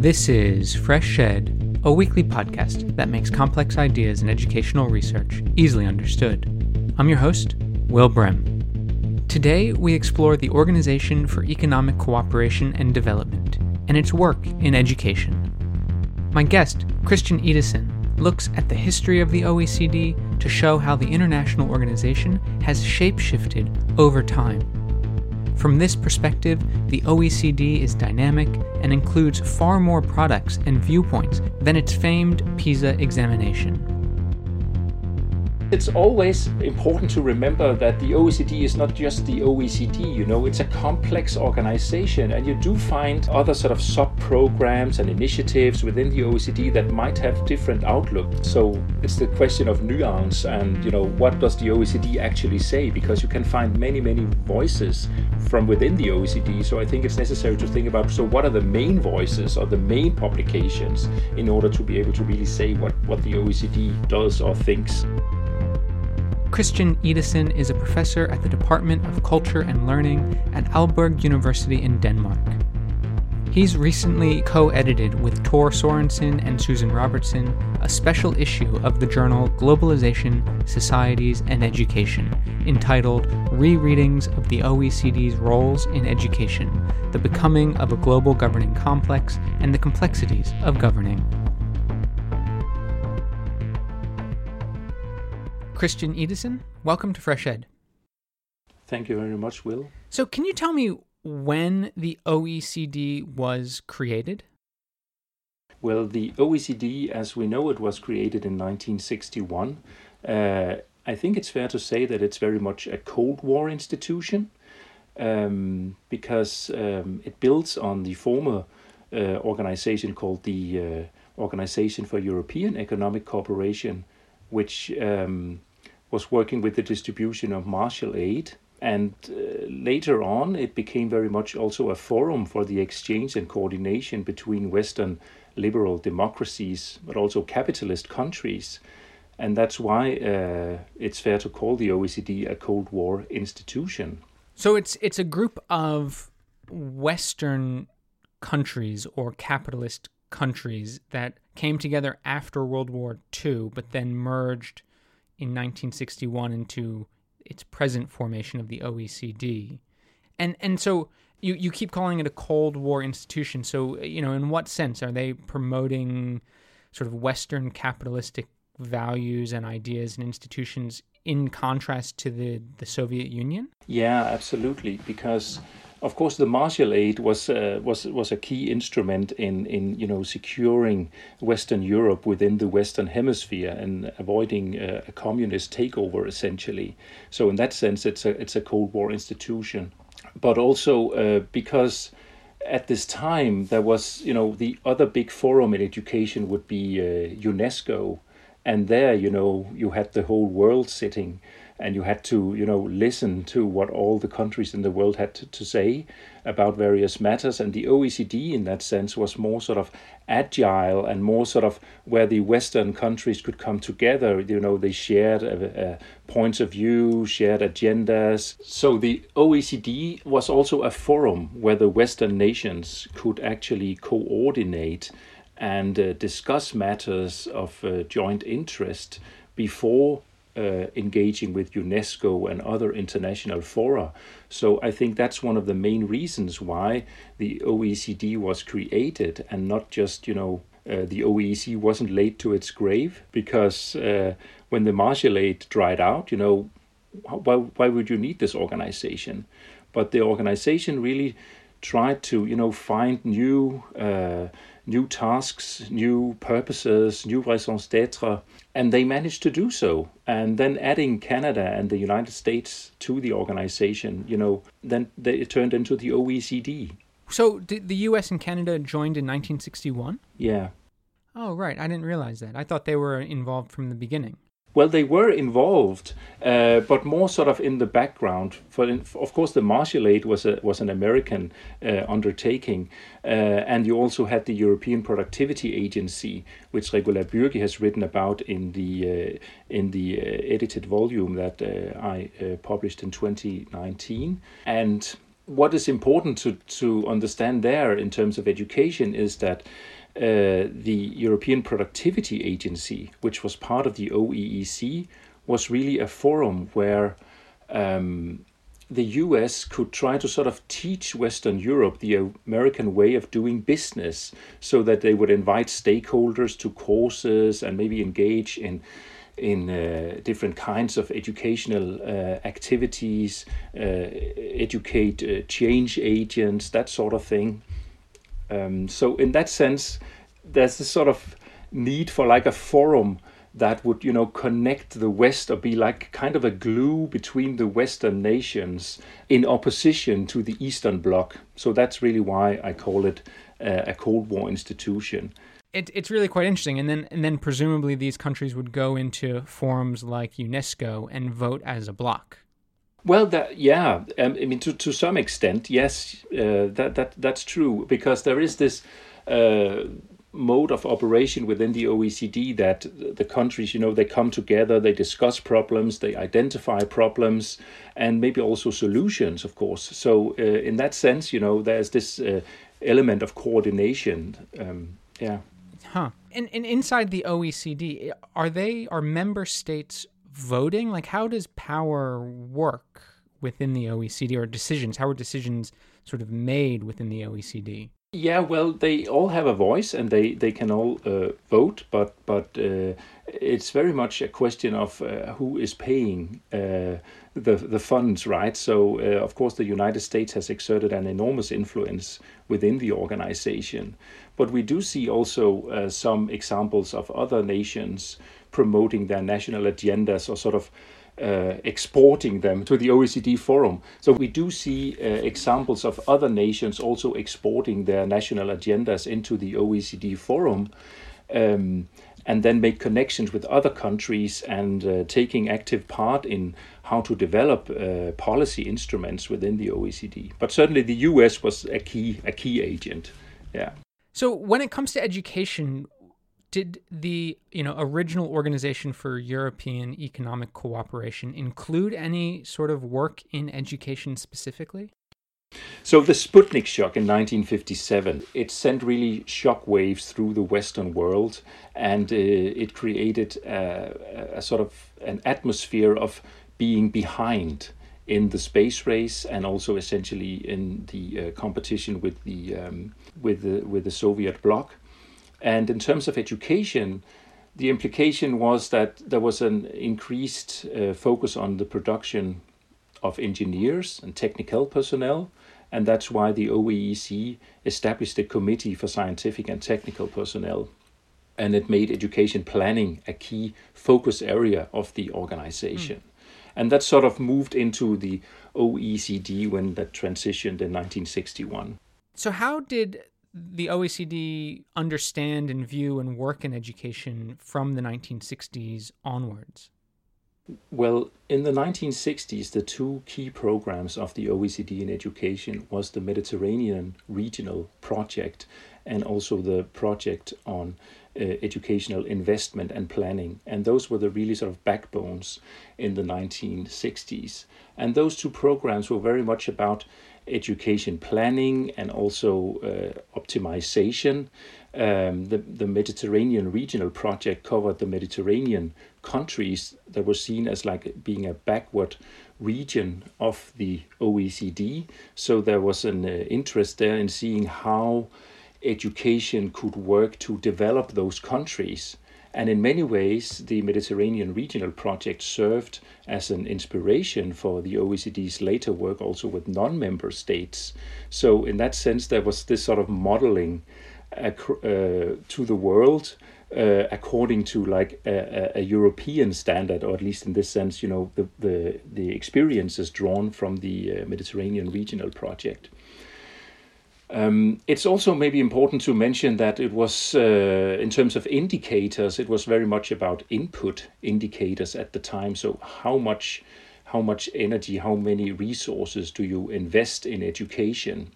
This is FreshEd, a weekly podcast that makes complex ideas and educational research easily understood. I'm your host, Will Brehm. Today, we explore the Organization for Economic Cooperation and Development and its work in education. My guest, Christian Ydesen, looks at the history of the OECD to show how the international organization has shapeshifted over time. From this perspective, the OECD is dynamic and includes far more products and viewpoints than its famed PISA examination. It's always important to remember that the OECD is not just the OECD, you know, it's a complex organization, and you do find other sort of sub programs and initiatives within the OECD that might have different outlook. So it's the question of nuance and, you know, what does the OECD actually say? Because you can find many, many voices from within the OECD. So I think it's necessary to think about so what are the main voices or the main publications in order to be able to really say what, what the OECD does or thinks. Christian Ydesen is a professor at the Department of Culture and Learning at Aalborg University in Denmark. He's recently co edited with Tor Sorensen and Susan Robertson a special issue of the journal Globalization, Societies, and Education, entitled Rereadings of the OECD's Roles in Education The Becoming of a Global Governing Complex and the Complexities of Governing. Christian Ydesen, welcome to FreshEd. Thank you very much, Will. So, can you tell me when the OECD was created? Well, the OECD, as we know it, was created in 1961. Uh, I think it's fair to say that it's very much a Cold War institution um, because um, it builds on the former uh, organization called the uh, Organization for European Economic Cooperation, which um, was working with the distribution of Marshall aid. And uh, later on, it became very much also a forum for the exchange and coordination between Western liberal democracies, but also capitalist countries. And that's why uh, it's fair to call the OECD a Cold War institution. So it's it's a group of Western countries or capitalist countries that came together after World War II, but then merged in 1961 into its present formation of the OECD. And and so you you keep calling it a Cold War institution. So you know, in what sense are they promoting sort of Western capitalistic values and ideas and institutions in contrast to the the Soviet Union? Yeah, absolutely. Because of course, the Marshall Aid was uh, was was a key instrument in in you know securing Western Europe within the Western Hemisphere and avoiding uh, a communist takeover, essentially. So in that sense, it's a it's a Cold War institution, but also uh, because at this time there was you know the other big forum in education would be uh, UNESCO, and there you know you had the whole world sitting and you had to you know listen to what all the countries in the world had to, to, say about various matters. And the OECD in that sense was more sort of agile and more sort of where the western countries could come together. You know they shared uh, uh, points of view shared agendas. So the OECD was also a forum where the western nations could actually coordinate and uh, discuss matters of uh, joint interest before uh, engaging with UNESCO and other international fora. So I think that's one of the main reasons why the OECD was created and not just, you know, uh, the OEC wasn't laid to its grave because uh, when the Marshall Aid dried out, you know, why, why would you need this organization? But the organization really tried to, you know, find new uh, new tasks, new purposes, new raisons d'etre, and they managed to do so. And then adding Canada and the United States to the organization, you know, then they, it turned into the OECD. So did the U.S. and Canada joined in 1961? Yeah. Oh, right. I didn't realize that. I thought they were involved from the beginning. Well, they were involved, uh, but more sort of in the background. For, of course, the Marshall Aid was a, was an American uh, undertaking, uh, and you also had the European Productivity Agency, which Regula Bürgi has written about in the uh, in the uh, edited volume that uh, I published in 2019. And what is important to, to understand there in terms of education is that uh, the European Productivity Agency, which was part of the OEEC, was really a forum where um, the US could try to sort of teach Western Europe the American way of doing business so that they would invite stakeholders to courses and maybe engage in in uh, different kinds of educational uh, activities, uh, educate uh, change agents, that sort of thing. Um, so in that sense, there's this sort of need for like a forum that would you know connect the west or be like kind of a glue between the western nations in opposition to the eastern bloc. So that's really why i call it uh, a cold war institution. It, it's really quite interesting. And then and then presumably these countries would go into forums like unesco and vote as a bloc well, that yeah, um, I mean to, to some extent, yes, uh, that that that's true because there is this uh, mode of operation within the OECD that the countries, you know, they come together, they discuss problems, they identify problems, and maybe also solutions, of course. So, uh, in that sense, you know, there's this uh, element of coordination. Um, yeah. Huh. And, and inside the OECD, are they are member states voting? Like, how does power work within the OECD, or decisions? How are decisions sort of made within the OECD? Yeah, well, they all have a voice and they they can all uh, vote, but but uh, it's very much a question of uh, who is paying uh, the the funds, right? So uh, of course, the United States has exerted an enormous influence within the organization, but we do see also uh, some examples of other nations promoting their national agendas or sort of uh, exporting them to the OECD forum. So we do see uh, examples of other nations also exporting their national agendas into the OECD forum. Um, and then make connections with other countries and uh, taking active part in how to develop uh, policy instruments within the OECD. But certainly the US was a key a key agent. Yeah. So when it comes to education, did the you know original organization for european economic cooperation include any sort of work in education specifically so the Sputnik shock in 1957, it sent really shock waves through the Western world, and uh, it created a, a, sort of an atmosphere of being behind in the space race, and also essentially in the uh, competition with the um, with the with the Soviet bloc. And in terms of education, the implication was that there was an increased uh, focus on the production of engineers and technical personnel, and that's why the OEEC established a committee for scientific and technical personnel. And it made education planning a key focus area of the organization. Mm. And that sort of moved into the OECD when that transitioned in 1961. So, how did the OECD understand and view and work in education from the 1960s onwards? Well, in the 1960s, the two key programs of the OECD in education was the Mediterranean Regional Project and also the project on uh, educational investment and planning. And those were the really sort of backbones in the 1960s. And those two programs were very much about education planning and also uh, optimization. Um, the, the Mediterranean Regional Project covered the Mediterranean countries that were seen as like being a backward region of the OECD. So there was an uh, interest there in seeing how education could work to develop those countries. And in many ways, the Mediterranean Regional Project served as an inspiration for the OECD's later work also with non member states. So, in that sense, there was this sort of modeling to the world. Uh, according to like a, a, European standard, or at least in this sense, you know, the the, the experiences drawn from the uh, Mediterranean Regional Project. Um, it's also maybe important to mention that it was, uh, in terms of indicators, it was very much about input indicators at the time. So how much, how much energy, how many resources do you invest in education,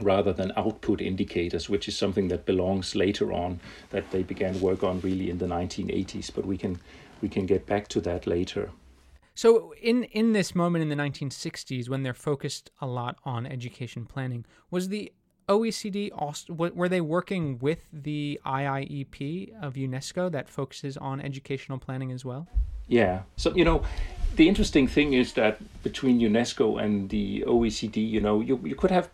rather than output indicators, which is something that belongs later on that they began work on really in the 1980s. But we can we can get back to that later. So in in this moment in the 1960s, when they're focused a lot on education planning, was the OECD also, were they working with the IIEP of UNESCO that focuses on educational planning as well? Yeah. So you know, the interesting thing is that between UNESCO and the OECD, you know, you, you could have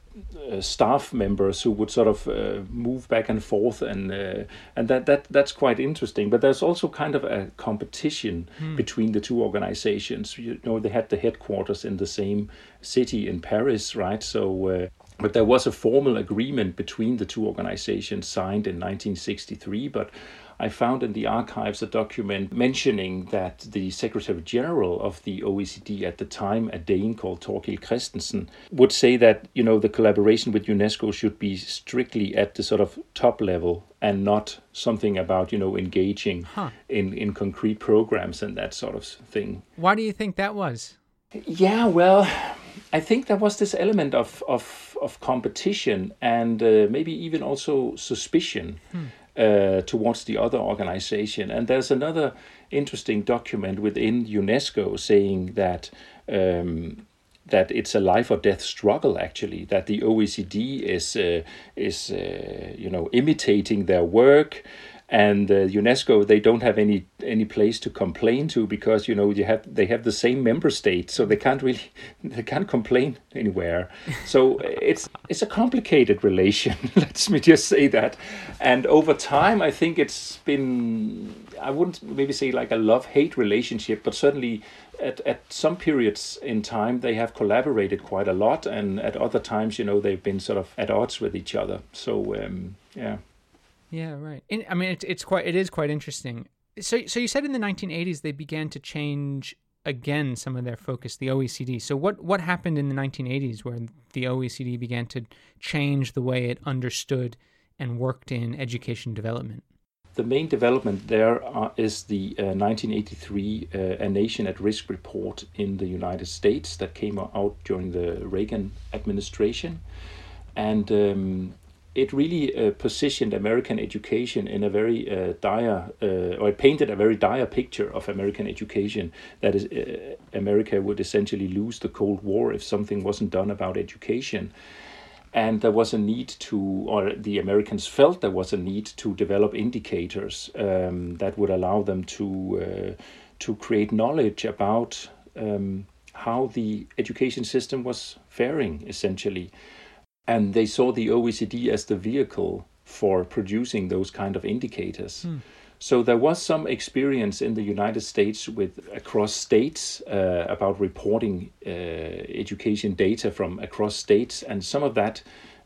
uh, staff members who would sort of uh, move back and forth, and uh, and that that that's quite interesting. But there's also kind of a competition hmm. between the two organizations. You know, they had the headquarters in the same city in Paris, right? So. Uh, but there was a formal agreement between the two organizations signed in 1963, but I found in the archives a document mentioning that the Secretary General of the OECD at the time, a Dane called Thorkil Kristensen, would say that you know the collaboration with UNESCO should be strictly at the sort of top level and not something about you know engaging huh. in in concrete programs and that sort of thing. Why do you think that was? Yeah, well, I think there was this element of of of competition and uh, maybe even also suspicion. Hmm uh, towards the other organization. And there's another interesting document within UNESCO saying that. Um, that it's a life or death struggle actually that the OECD is uh, is uh, you know imitating their work and uh, UNESCO they don't have any any place to complain to because you know you have they have the same member state so they can't really they can't complain anywhere. So it's it's a complicated relation let's me just say that. And over time I think it's been I wouldn't maybe say like a love hate relationship but certainly at, at some periods in time they have collaborated quite a lot and at other times you know they've been sort of at odds with each other. So um, yeah yeah, right. I mean, it's it's quite it is quite interesting. So so you said in the 1980s they began to change again some of their focus, the OECD. So what what happened in the 1980s where the OECD began to change the way it understood and worked in education development? The main development there uh, is the uh, 1983 uh, A Nation at Risk report in the United States that came out during the Reagan administration. And um, it really uh, positioned American education in a very uh, dire, uh, or it painted a very dire picture of American education. That is, uh, America would essentially lose the Cold War if something wasn't done about education. And there was a need to, or the Americans felt there was a need to develop indicators um, that would allow them to uh, to create knowledge about um, how the education system was faring, essentially and they saw the OECD as the vehicle for producing those kind of indicators. Mm. So there was some experience in the United States with across states uh, about reporting uh, education data from across states, and some of that.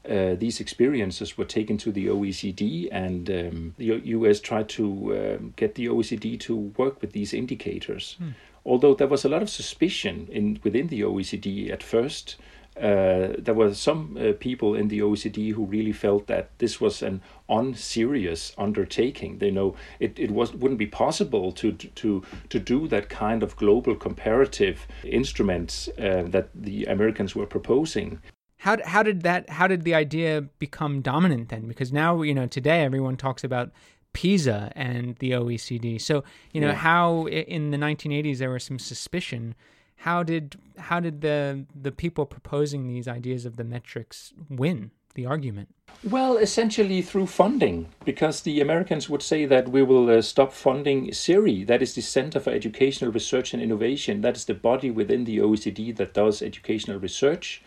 Uh, these experiences were taken to the OECD, and um, the US tried to um, get the OECD to work with these indicators. Mm. Although there was a lot of suspicion in within the OECD at first, uh, there were some uh, people in the OECD who really felt that this was an unserious undertaking. They know it, it was wouldn't be possible to to to do that kind of global comparative instruments uh, that the Americans were proposing. How, how did that how did the idea become dominant then? Because now you know today everyone talks about PISA and the OECD. So you know yeah. how in the 1980s there was some suspicion how did how did the the people proposing these ideas of the metrics win the argument? Well, essentially through funding, because the Americans would say that we will uh, stop funding CERI, that is the Center for Educational Research and Innovation. That is the body within the OECD that does educational research.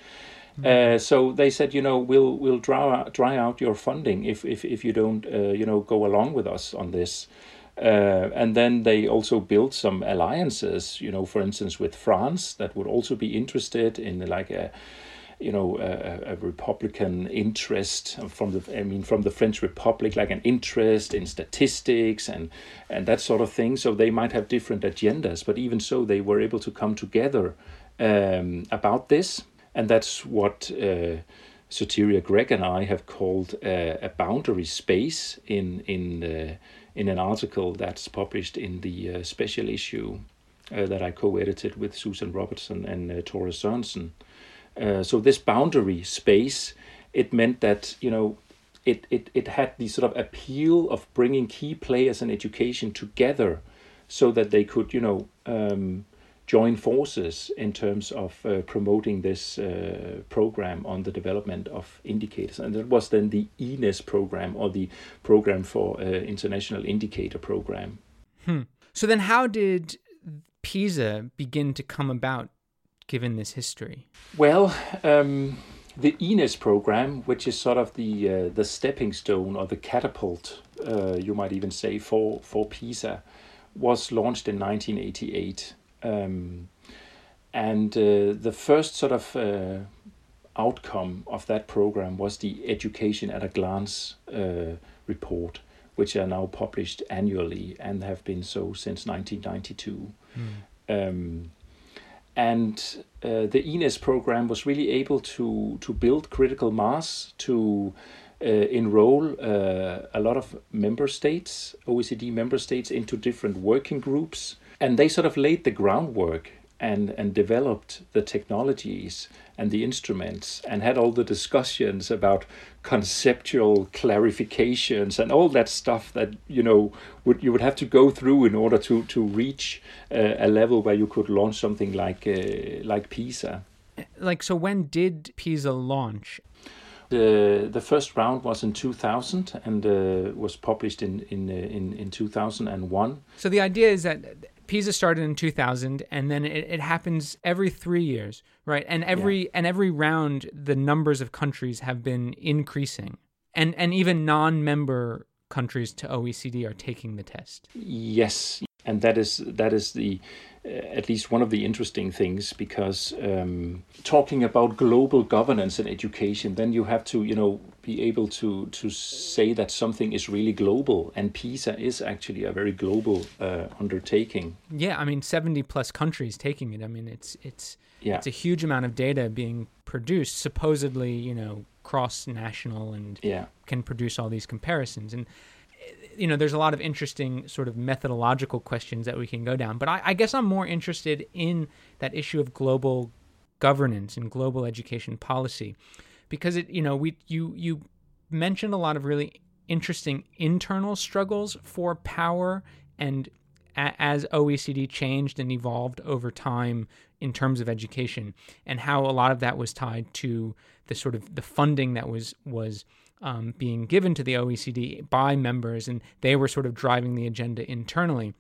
Mm-hmm. Uh, so they said, you know, we'll we'll dry out, dry out your funding if if if you don't, uh, you know, go along with us on this. Uh, and then they also built some alliances, you know, for instance, with France that would also be interested in like a, you know, a, a, Republican interest from the, I mean, from the French Republic, like an interest in statistics and and that sort of thing. So they might have different agendas, but even so, they were able to come together um, about this, and that's what. Uh, Sotiria Grek and I have called uh, a boundary space in in uh, in an article that's published in the uh, special issue uh, that I co-edited with Susan Robertson and uh, Tore Sørensen. Uh, so this boundary space, it meant that you know, it it it had the sort of appeal of bringing key players in education together, so that they could you know. Um, join forces in terms of uh, promoting this uh, program on the development of indicators. And that was then the INES program or the program for uh, International Indicator Program. Hmm. So then, how did PISA begin to come about given this history? Well, um, the INES program, which is sort of the uh, the stepping stone or the catapult, uh, you might even say, for for PISA, was launched in 1988, um, and uh, the first sort of uh, outcome of that program was the Education at a Glance uh, report, which are now published annually and have been so since 1992. Mm. Um, and uh, the INES program was really able to to build critical mass to uh, enroll uh, a lot of member states, OECD member states, into different working groups, and they sort of laid the groundwork and and developed the technologies and the instruments and had all the discussions about conceptual clarifications and all that stuff that you know would you would have to go through in order to to reach uh, a level where you could launch something like uh, like PISA. Like so, when did PISA launch? The the first round was in 2000 and uh, was published in in uh, in in 2001. So the idea is that PISA started in 2000 and then it, it happens every 3 years, right? And every yeah. and every round the numbers of countries have been increasing. And and even non-member countries to OECD are taking the test. Yes, and that is that is the at least one of the interesting things because um, talking about global governance and education, then you have to you know be able to to say that something is really global, and PISA is actually a very global uh, undertaking. Yeah, I mean, seventy plus countries taking it. I mean, it's it's yeah. it's a huge amount of data being produced, supposedly you know cross national and yeah. can produce all these comparisons and you know, there's a lot of interesting sort of methodological questions that we can go down. But I, I, guess I'm more interested in that issue of global governance and global education policy, because it, you know, we you you mentioned a lot of really interesting internal struggles for power and as OECD changed and evolved over time in terms of education, and how a lot of that was tied to the sort of the funding that was was um, being given to the OECD by members, and they were sort of driving the agenda internally.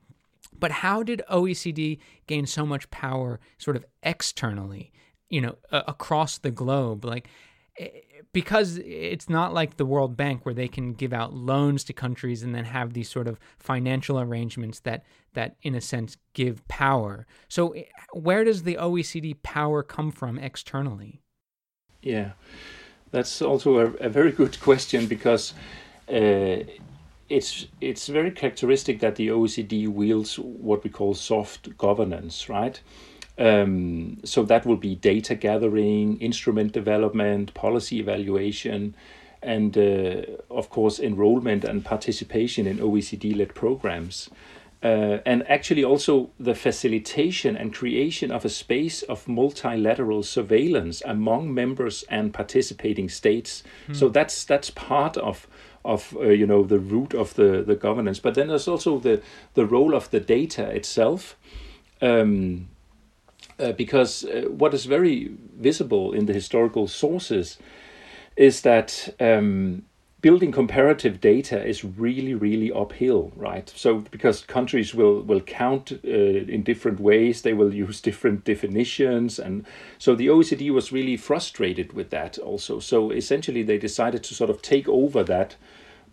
But how did OECD gain so much power sort of externally, you know, across the globe? Like, eh, because it's not like the World Bank where they can give out loans to countries and then have these sort of financial arrangements that that in a sense give power. So eh, where does the OECD power come from externally? Yeah. That's also a, a very good question because uh, it's it's very characteristic that the OECD wields what we call soft governance, right? Um, so that will be data gathering, instrument development, policy evaluation, and uh, of course enrollment and participation in OECD-led programs. Uh, and actually also the facilitation and creation of a space of multilateral surveillance among members and participating states. Hmm. So that's that's part of of uh, you know the root of the the governance. But then there's also the the role of the data itself. Um, uh, because uh, what is very visible in the historical sources is that um, building comparative data is really really uphill right? So because countries will will count uh, in different ways they will use different definitions and so the OECD was really frustrated with that also. So essentially they decided to sort of take over that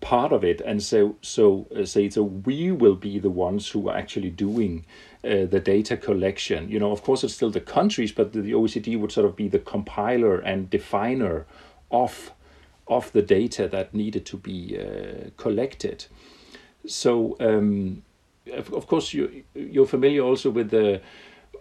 part of it and so so uh, say so we will be the ones who are actually doing uh, the data collection. You know of course it's still the countries but the, the OECD would sort of be the compiler and definer of of the data that needed to be uh, collected. So, um, of, of, course, you you're familiar also with the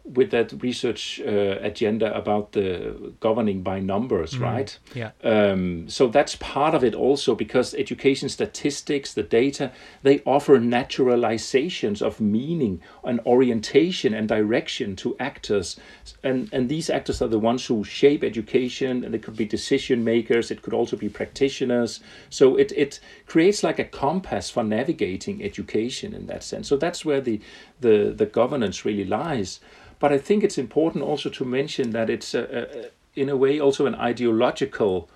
with that research uh, agenda about the governing by numbers, mm, right? Yeah. Um, so that's part of it also because education statistics, the data, they offer naturalizations of meaning and orientation and direction to actors, and and these actors are the ones who shape education, and they could be decision makers. It could also be practitioners. So it it creates like a compass for navigating education in that sense. So that's where the the the governance really lies. But I think it's important also to mention that it's a, a, in a way also an ideological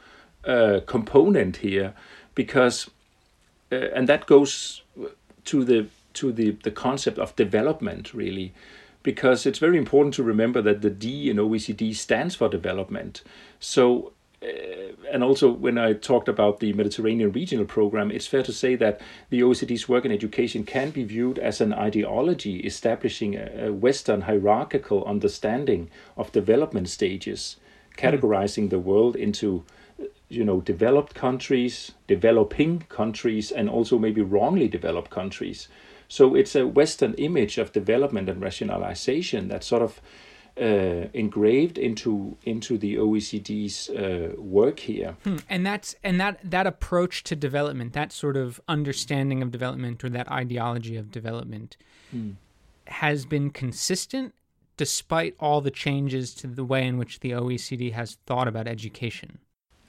uh, component here, because uh, and that goes to the to the the concept of development really because it's very important to remember that the D in OECD stands for development. So, Uh, and also when I talked about the Mediterranean Regional Program, it's fair to say that the OECD's work in education can be viewed as an ideology establishing a, a Western hierarchical understanding of development stages, categorizing the world into you know developed countries developing countries and also maybe wrongly developed countries. So it's a Western image of development and rationalization that sort of uh, engraved into into the OECD's uh, work here. Hmm. And that's and that that approach to development, that sort of understanding of development or that ideology of development, hmm. has been consistent despite all the changes to the way in which the OECD has thought about education.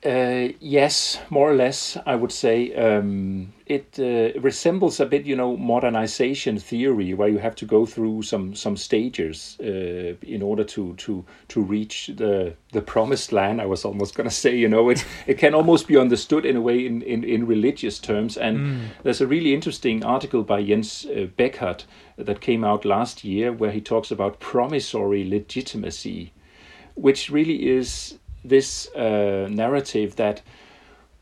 Uh, yes, more or less, I would say. Um, it uh, resembles a bit, you know, modernization theory, where you have to go through some some stages uh, in order to to to reach the the promised land. I was almost going to say, you know, it it can almost be understood in a way in in, in religious terms. And mm. there's a really interesting article by Jens uh, Beckert that came out last year, where he talks about promissory legitimacy, which really is this uh, narrative that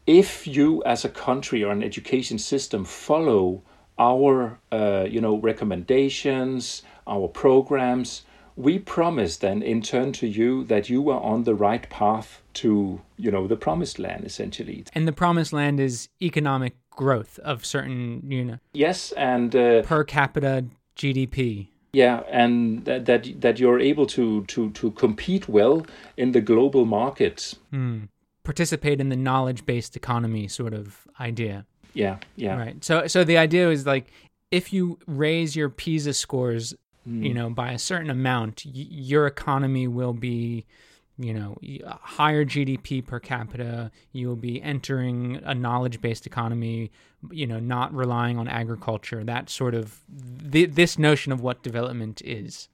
if you as a country or an education system follow our uh, you know recommendations our programs we promise then in turn to you that you are on the right path to you know the promised land essentially. And the promised land is economic growth of certain you know yes and uh, per capita gdp yeah, and that, that that you're able to to to compete well in the global markets. Mm. Participate in the knowledge-based economy sort of idea. Yeah, yeah. Right. So so the idea is like if you raise your PISA scores, mm. you know, by a certain amount, y- your economy will be you know uh, higher gdp per capita you will be entering a knowledge based economy you know not relying on agriculture that sort of th- this notion of what development is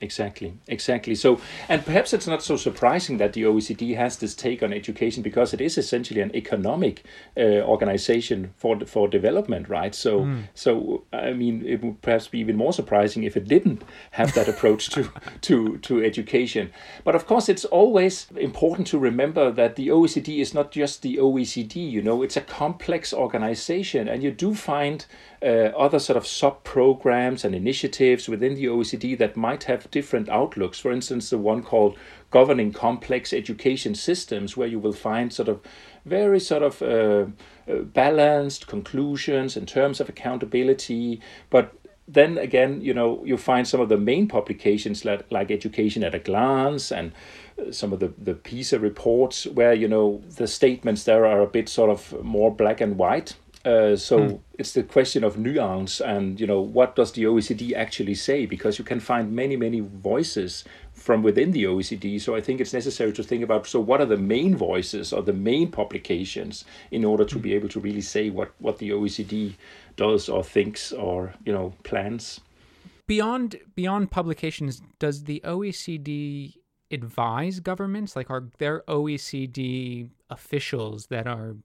Exactly, exactly. So, and perhaps it's not so surprising that the OECD has this take on education because it is essentially an economic uh, organization for for development, right? So, mm. so I mean, it would perhaps be even more surprising if it didn't have that approach to to to education. But of course, it's always important to remember that the OECD is not just the OECD. You know, it's a complex organization, and you do find uh, other sort of sub programs and initiatives within the OECD that might have different outlooks. For instance, the one called Governing Complex Education Systems, where you will find sort of very sort of uh, uh, balanced conclusions in terms of accountability, but then again, you know, you find some of the main publications like, like Education at a Glance and uh, some of the, the PISA reports where, you know, the statements there are a bit sort of more black and white uh, so mm. it's the question of nuance and you know what does the OECD actually say because you can find many many voices from within the OECD. So I think it's necessary to think about so what are the main voices or the main publications in order to mm. be able to really say what what the OECD does or thinks or you know plans. Beyond beyond publications, does the OECD advise governments? Like are there OECD officials that are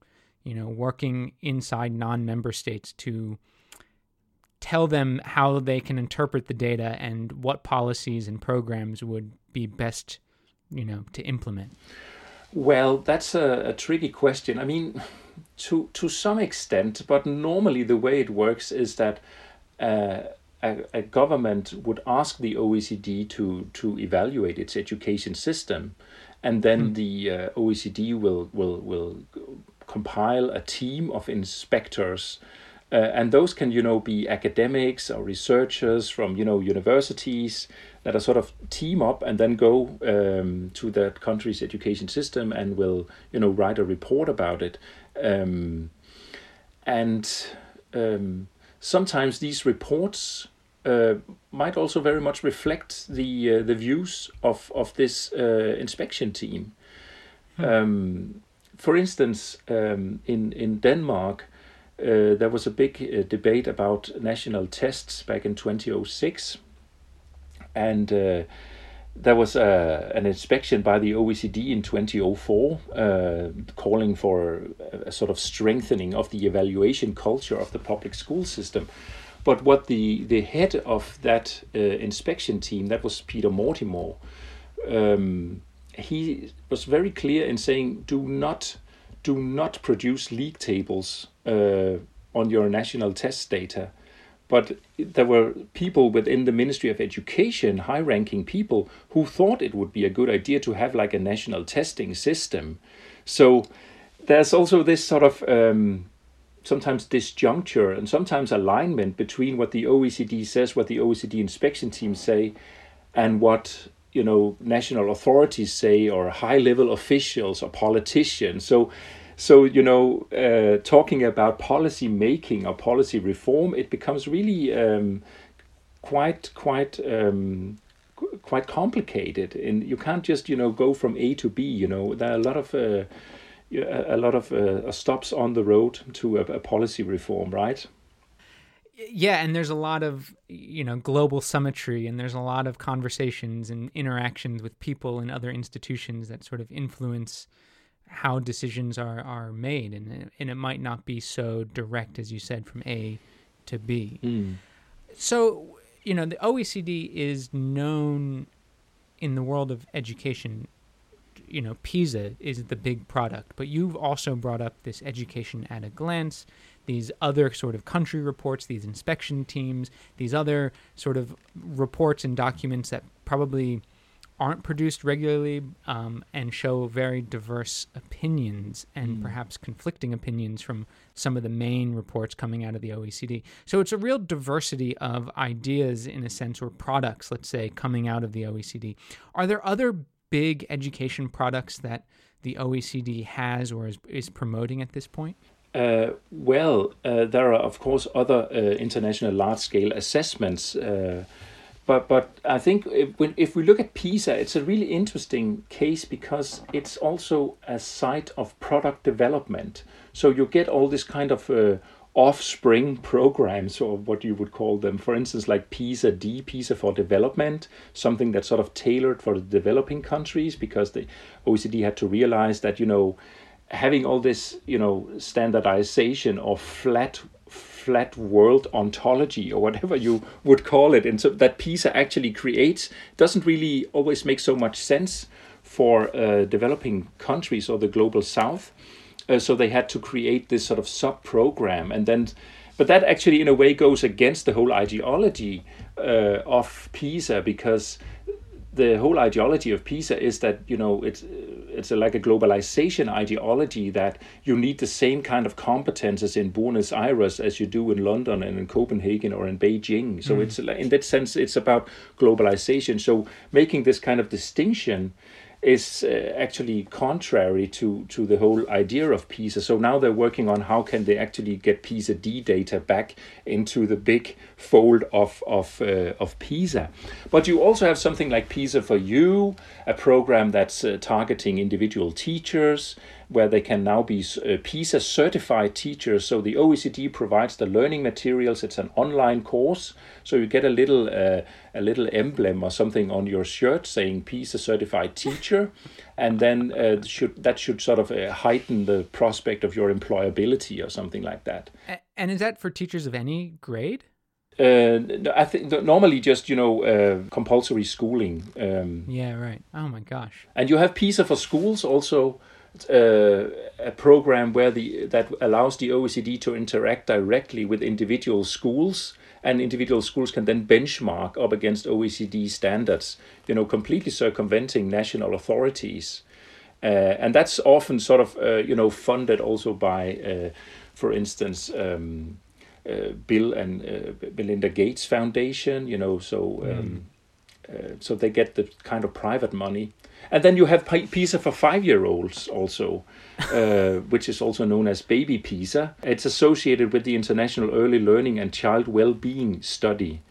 you know, working inside non-member states to tell them how they can interpret the data and what policies and programs would be best, you know, to implement? Well, that's a, a tricky question. I mean, to to some extent, but normally the way it works is that uh, a, a, government would ask the OECD to to evaluate its education system, and then mm. the uh, OECD will will will compile a team of inspectors. Uh, and those can, you know, be academics or researchers from, you know, universities that are sort of team up and then go um, to that country's education system and will, you know, write a report about it. Um, and um, sometimes these reports uh, might also very much reflect the uh, the views of of this uh, inspection team. Hmm. For instance, um, in in Denmark, uh, there was a big uh, debate about national tests back in 2006, and uh, there was a, an inspection by the OECD in 2004 uh, calling for a, a, sort of strengthening of the evaluation culture of the public school system. But what the, the head of that uh, inspection team, that was Peter Mortimore, um, he was very clear in saying, do not, do not produce league tables uh, on your national test data but there were people within the Ministry of Education, high ranking people, who thought it would be a good idea to have like a national testing system. So there's also this sort of um, sometimes disjuncture and sometimes alignment between what the OECD says, what the OECD inspection teams say, and what you know national authorities say or high level officials or politicians. So so you know uh, talking about policy making or policy reform it becomes really um, quite quite um, quite complicated. And you can't just you know go from a to b you know. There are a lot of uh, a lot of uh, stops on the road to a, a policy reform right yeah and there's a lot of you know global symmetry and there's a lot of conversations and interactions with people and other institutions that sort of influence how decisions are are made, and and it might not be so direct as you said from A to B. Mm. So you know the OECD is known in the world of education. You know, PISA is the big product, but you've also brought up this education at a glance, these other sort of country reports, these inspection teams, these other sort of reports and documents that probably aren't produced regularly um, and show very diverse opinions and mm. perhaps conflicting opinions from some of the main reports coming out of the OECD. So it's a real diversity of ideas, in a sense, or products, let's say, coming out of the OECD. Are there other big education products that the OECD has or is, is promoting at this point? Uh, well, uh, there are, of course, other uh, international large scale assessments but but I think if, if we look at PISA, it's a really interesting case because it's also a site of product development. So you get all this kind of uh, offspring programs, or what you would call them. For instance, like PISA D, PISA for Development, something that's sort of tailored for the developing countries because the OECD had to realize that you know having all this you know standardization of flat flat world ontology or whatever you would call it, and so that PISA actually creates doesn't really always make so much sense for uh, developing countries or the global south. Uh, so they had to create this sort of sub program, and then, but that actually in a way goes against the whole ideology uh, of PISA because the whole ideology of PISA is that you know it's it's a, like a globalization ideology that you need the same kind of competences in Buenos Aires as you do in London and in Copenhagen or in Beijing. So mm. it's in that sense it's about globalization. So making this kind of distinction is uh, actually contrary to to the whole idea of PISA. So now they're working on how can they actually get PISA D data back into the big fold of of uh, of PISA. But you also have something like PISA for You, a program that's uh, targeting individual teachers where they can now be uh, PISA certified teachers. So the OECD provides the learning materials. It's an online course, so you get a little uh, a little emblem or something on your shirt saying PISA certified teacher, and then uh, should that should sort of uh, heighten the prospect of your employability or something like that. And is that for teachers of any grade? Uh, I think normally just you know uh, compulsory schooling. Um, yeah, right. Oh my gosh. And you have PISA for schools also, uh, a program where the that allows the OECD to interact directly with individual schools, and individual schools can then benchmark up against OECD standards. You know, completely circumventing national authorities, uh, and that's often sort of uh, you know funded also by, uh, for instance. Um, Bill and uh, Melinda Gates Foundation, you know, so um, mm. so they get the kind of private money and then you have PISA for five year olds also, uh, which is also known as Baby PISA. It's associated with the International Early Learning and Child Well-being Study.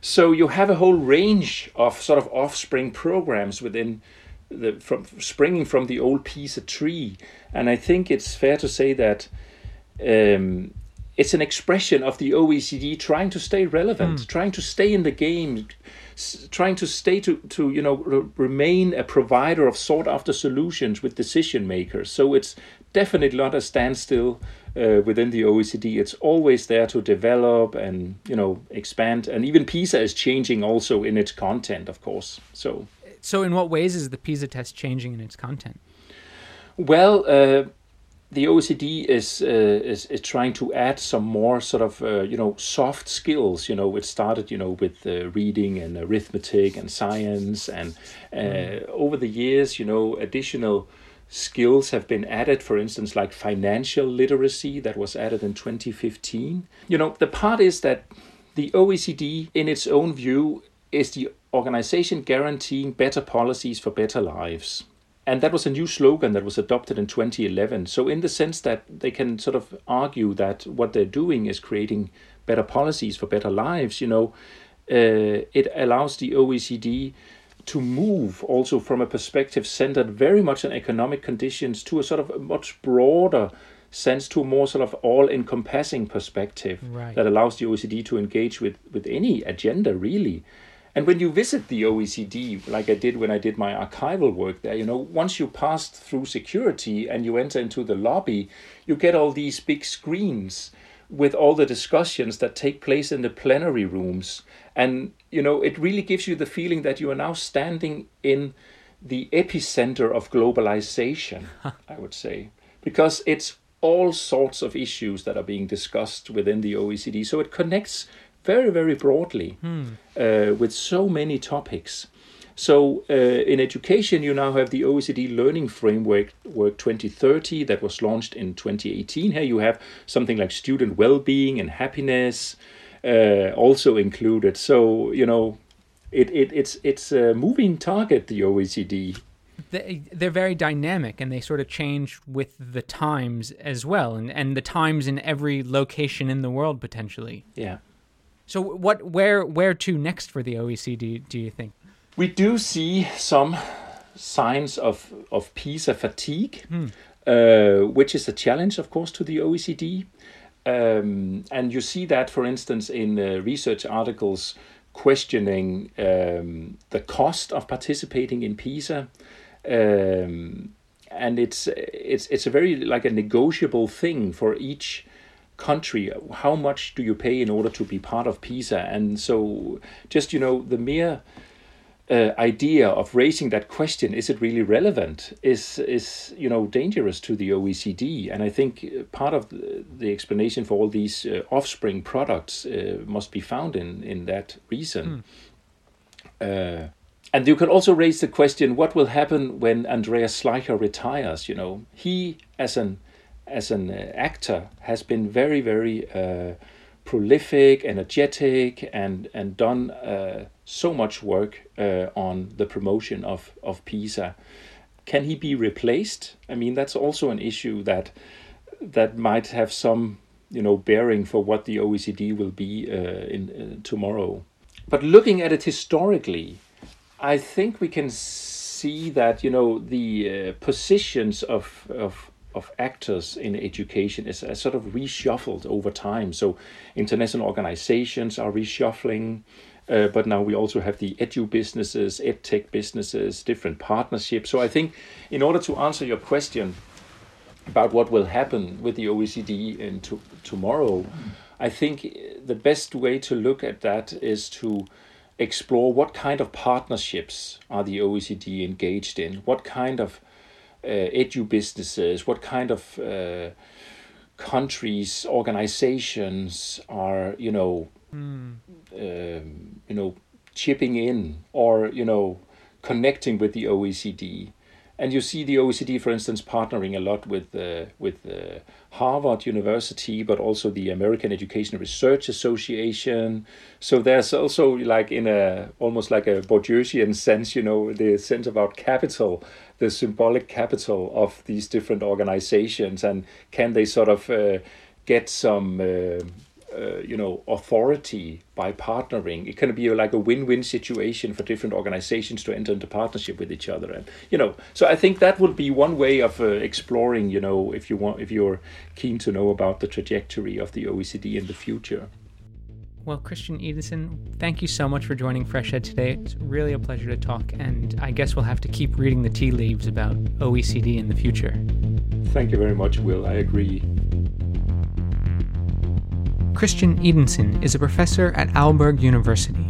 So you have a whole range of sort of offspring programs within the from springing from the old PISA tree, and I think it's fair to say that um, it's an expression of the OECD trying to stay relevant, mm. trying to stay in the game, trying to stay to to you know re- remain a provider of sought after solutions with decision makers. So it's definitely not a standstill uh, within the OECD. It's always there to develop and you know expand. And even PISA is changing also in its content, of course. So. So, in what ways is the PISA test changing in its content? Well, uh, the OECD is, uh, is is trying to add some more sort of uh, you know soft skills. You know, it started you know with uh, reading and arithmetic and science, and uh, mm. over the years, you know, additional skills have been added. For instance, like financial literacy that was added in 2015. You know, the part is that the OECD, in its own view, is the organization guaranteeing better policies for better lives and that was a new slogan that was adopted in 2011. So, in the sense that they can sort of argue that what they're doing is creating better policies for better lives, you know, uh, it allows the OECD to move also from a perspective centered very much on economic conditions to a sort of a much broader sense to a more sort of all-encompassing perspective right. that allows the OECD to engage with with any agenda really. And when you visit the OECD, like I did when I did my archival work there, you know, once you pass through security and you enter into the lobby, you get all these big screens with all the discussions that take place in the plenary rooms. And, you know, it really gives you the feeling that you are now standing in the epicenter of globalization, I would say, because it's all sorts of issues that are being discussed within the OECD. So it connects very, very broadly hmm. uh, with so many topics. So, uh, in education, you now have the OECD Learning Framework Work 2030 that was launched in 2018. Here you have something like student well being and happiness uh, also included. So, you know, it, it, it's, it's a moving target, the OECD. They're very dynamic and they sort of change with the times as well, and, and the times in every location in the world potentially. Yeah. So what where where to next for the OECD do you think? We do see some signs of of PISA fatigue, hmm. uh, which is a challenge, of course, to the OECD. Um, and you see that, for instance, in uh, research articles questioning um, the cost of participating in PISA. Um, and it's it's it's a very like a negotiable thing for each country how much do you pay in order to be part of pisa? And so just you know the mere uh, idea of raising that question is it really relevant is is you know dangerous to the OECD and I think part of the explanation for all these uh, offspring products uh, must be found in in that reason. Mm. and you can also raise the question what will happen when Andreas Schleicher retires? You know he as an as an uh, actor has been very very uh, prolific, energetic, and and done uh, so much work uh, on the promotion of of PISA. Can he be replaced? I mean, that's also an issue that that might have some you know bearing for what the OECD will be uh, in uh, tomorrow. But looking at it historically, I think we can see that you know the positions of of of actors in education is, is sort of reshuffled over time. So international organizations are reshuffling. Uh, but now we also have the edu businesses, edtech businesses, different partnerships. So I think in order to answer your question about what will happen with the OECD in to, tomorrow, I think the best way to look at that is to explore what kind of partnerships are the OECD engaged in, what kind of uh, edu businesses, what kind of uh, countries, organizations are, you know, mm. um, you know, chipping in or you know, connecting with the OECD and you see the OECD, for instance, partnering a lot with uh, with uh, Harvard University, but also the American Education Research Association. So there's also like in a almost like a Bourdieusian sense, you know, the sense about capital, the symbolic capital of these different organizations, and can they sort of uh, get some uh, uh, you know authority by partnering. It can be like a win-win situation for different organizations to enter into partnership with each other, and you know. So I think that would be one way of uh, exploring. You know, if you want, if you're keen to know about the trajectory of the OECD in the future. Well, Christian Ydesen, thank you so much for joining FreshEd today. It's really a pleasure to talk, and I guess we'll have to keep reading the tea leaves about OECD in the future. Thank you very much, Will. I agree. Christian Ydesen is a professor at Aalborg University.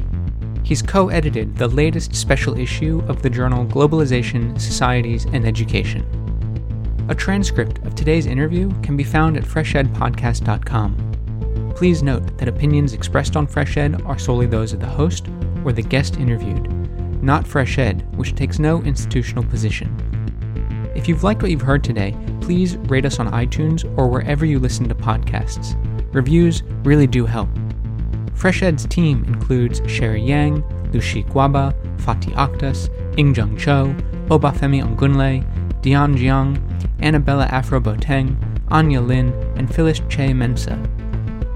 He's co edited the latest special issue of the journal Globalization, Societies, and Education. A transcript of today's interview can be found at freshedpodcast.com. Please note that opinions expressed on FreshEd are solely those of the host or the guest interviewed, not FreshEd, which takes no institutional position. If you've liked what you've heard today, please rate us on iTunes or wherever you listen to podcasts. Reviews really do help. FreshEd's team includes Sherry Yang, Lucy Guaba, Fatih Akhtas, Ingjung Cho, Obafemi Ongunle, Dian Jiang, Annabella Afro Boteng, Anya Lin, and Phyllis Che Mensa.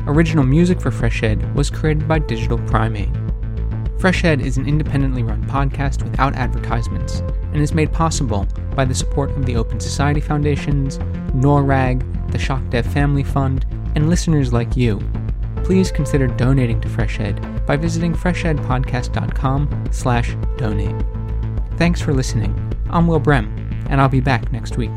Original music for FreshEd was created by Digital Primate. FreshEd is an independently run podcast without advertisements and is made possible by the support of the Open Society Foundations, NORRAG, the Shock Dev Family Fund, and listeners like you. Please consider donating to FreshEd by visiting freshedpodcast.com slash donate. Thanks for listening. I'm Will Brehm, and I'll be back next week.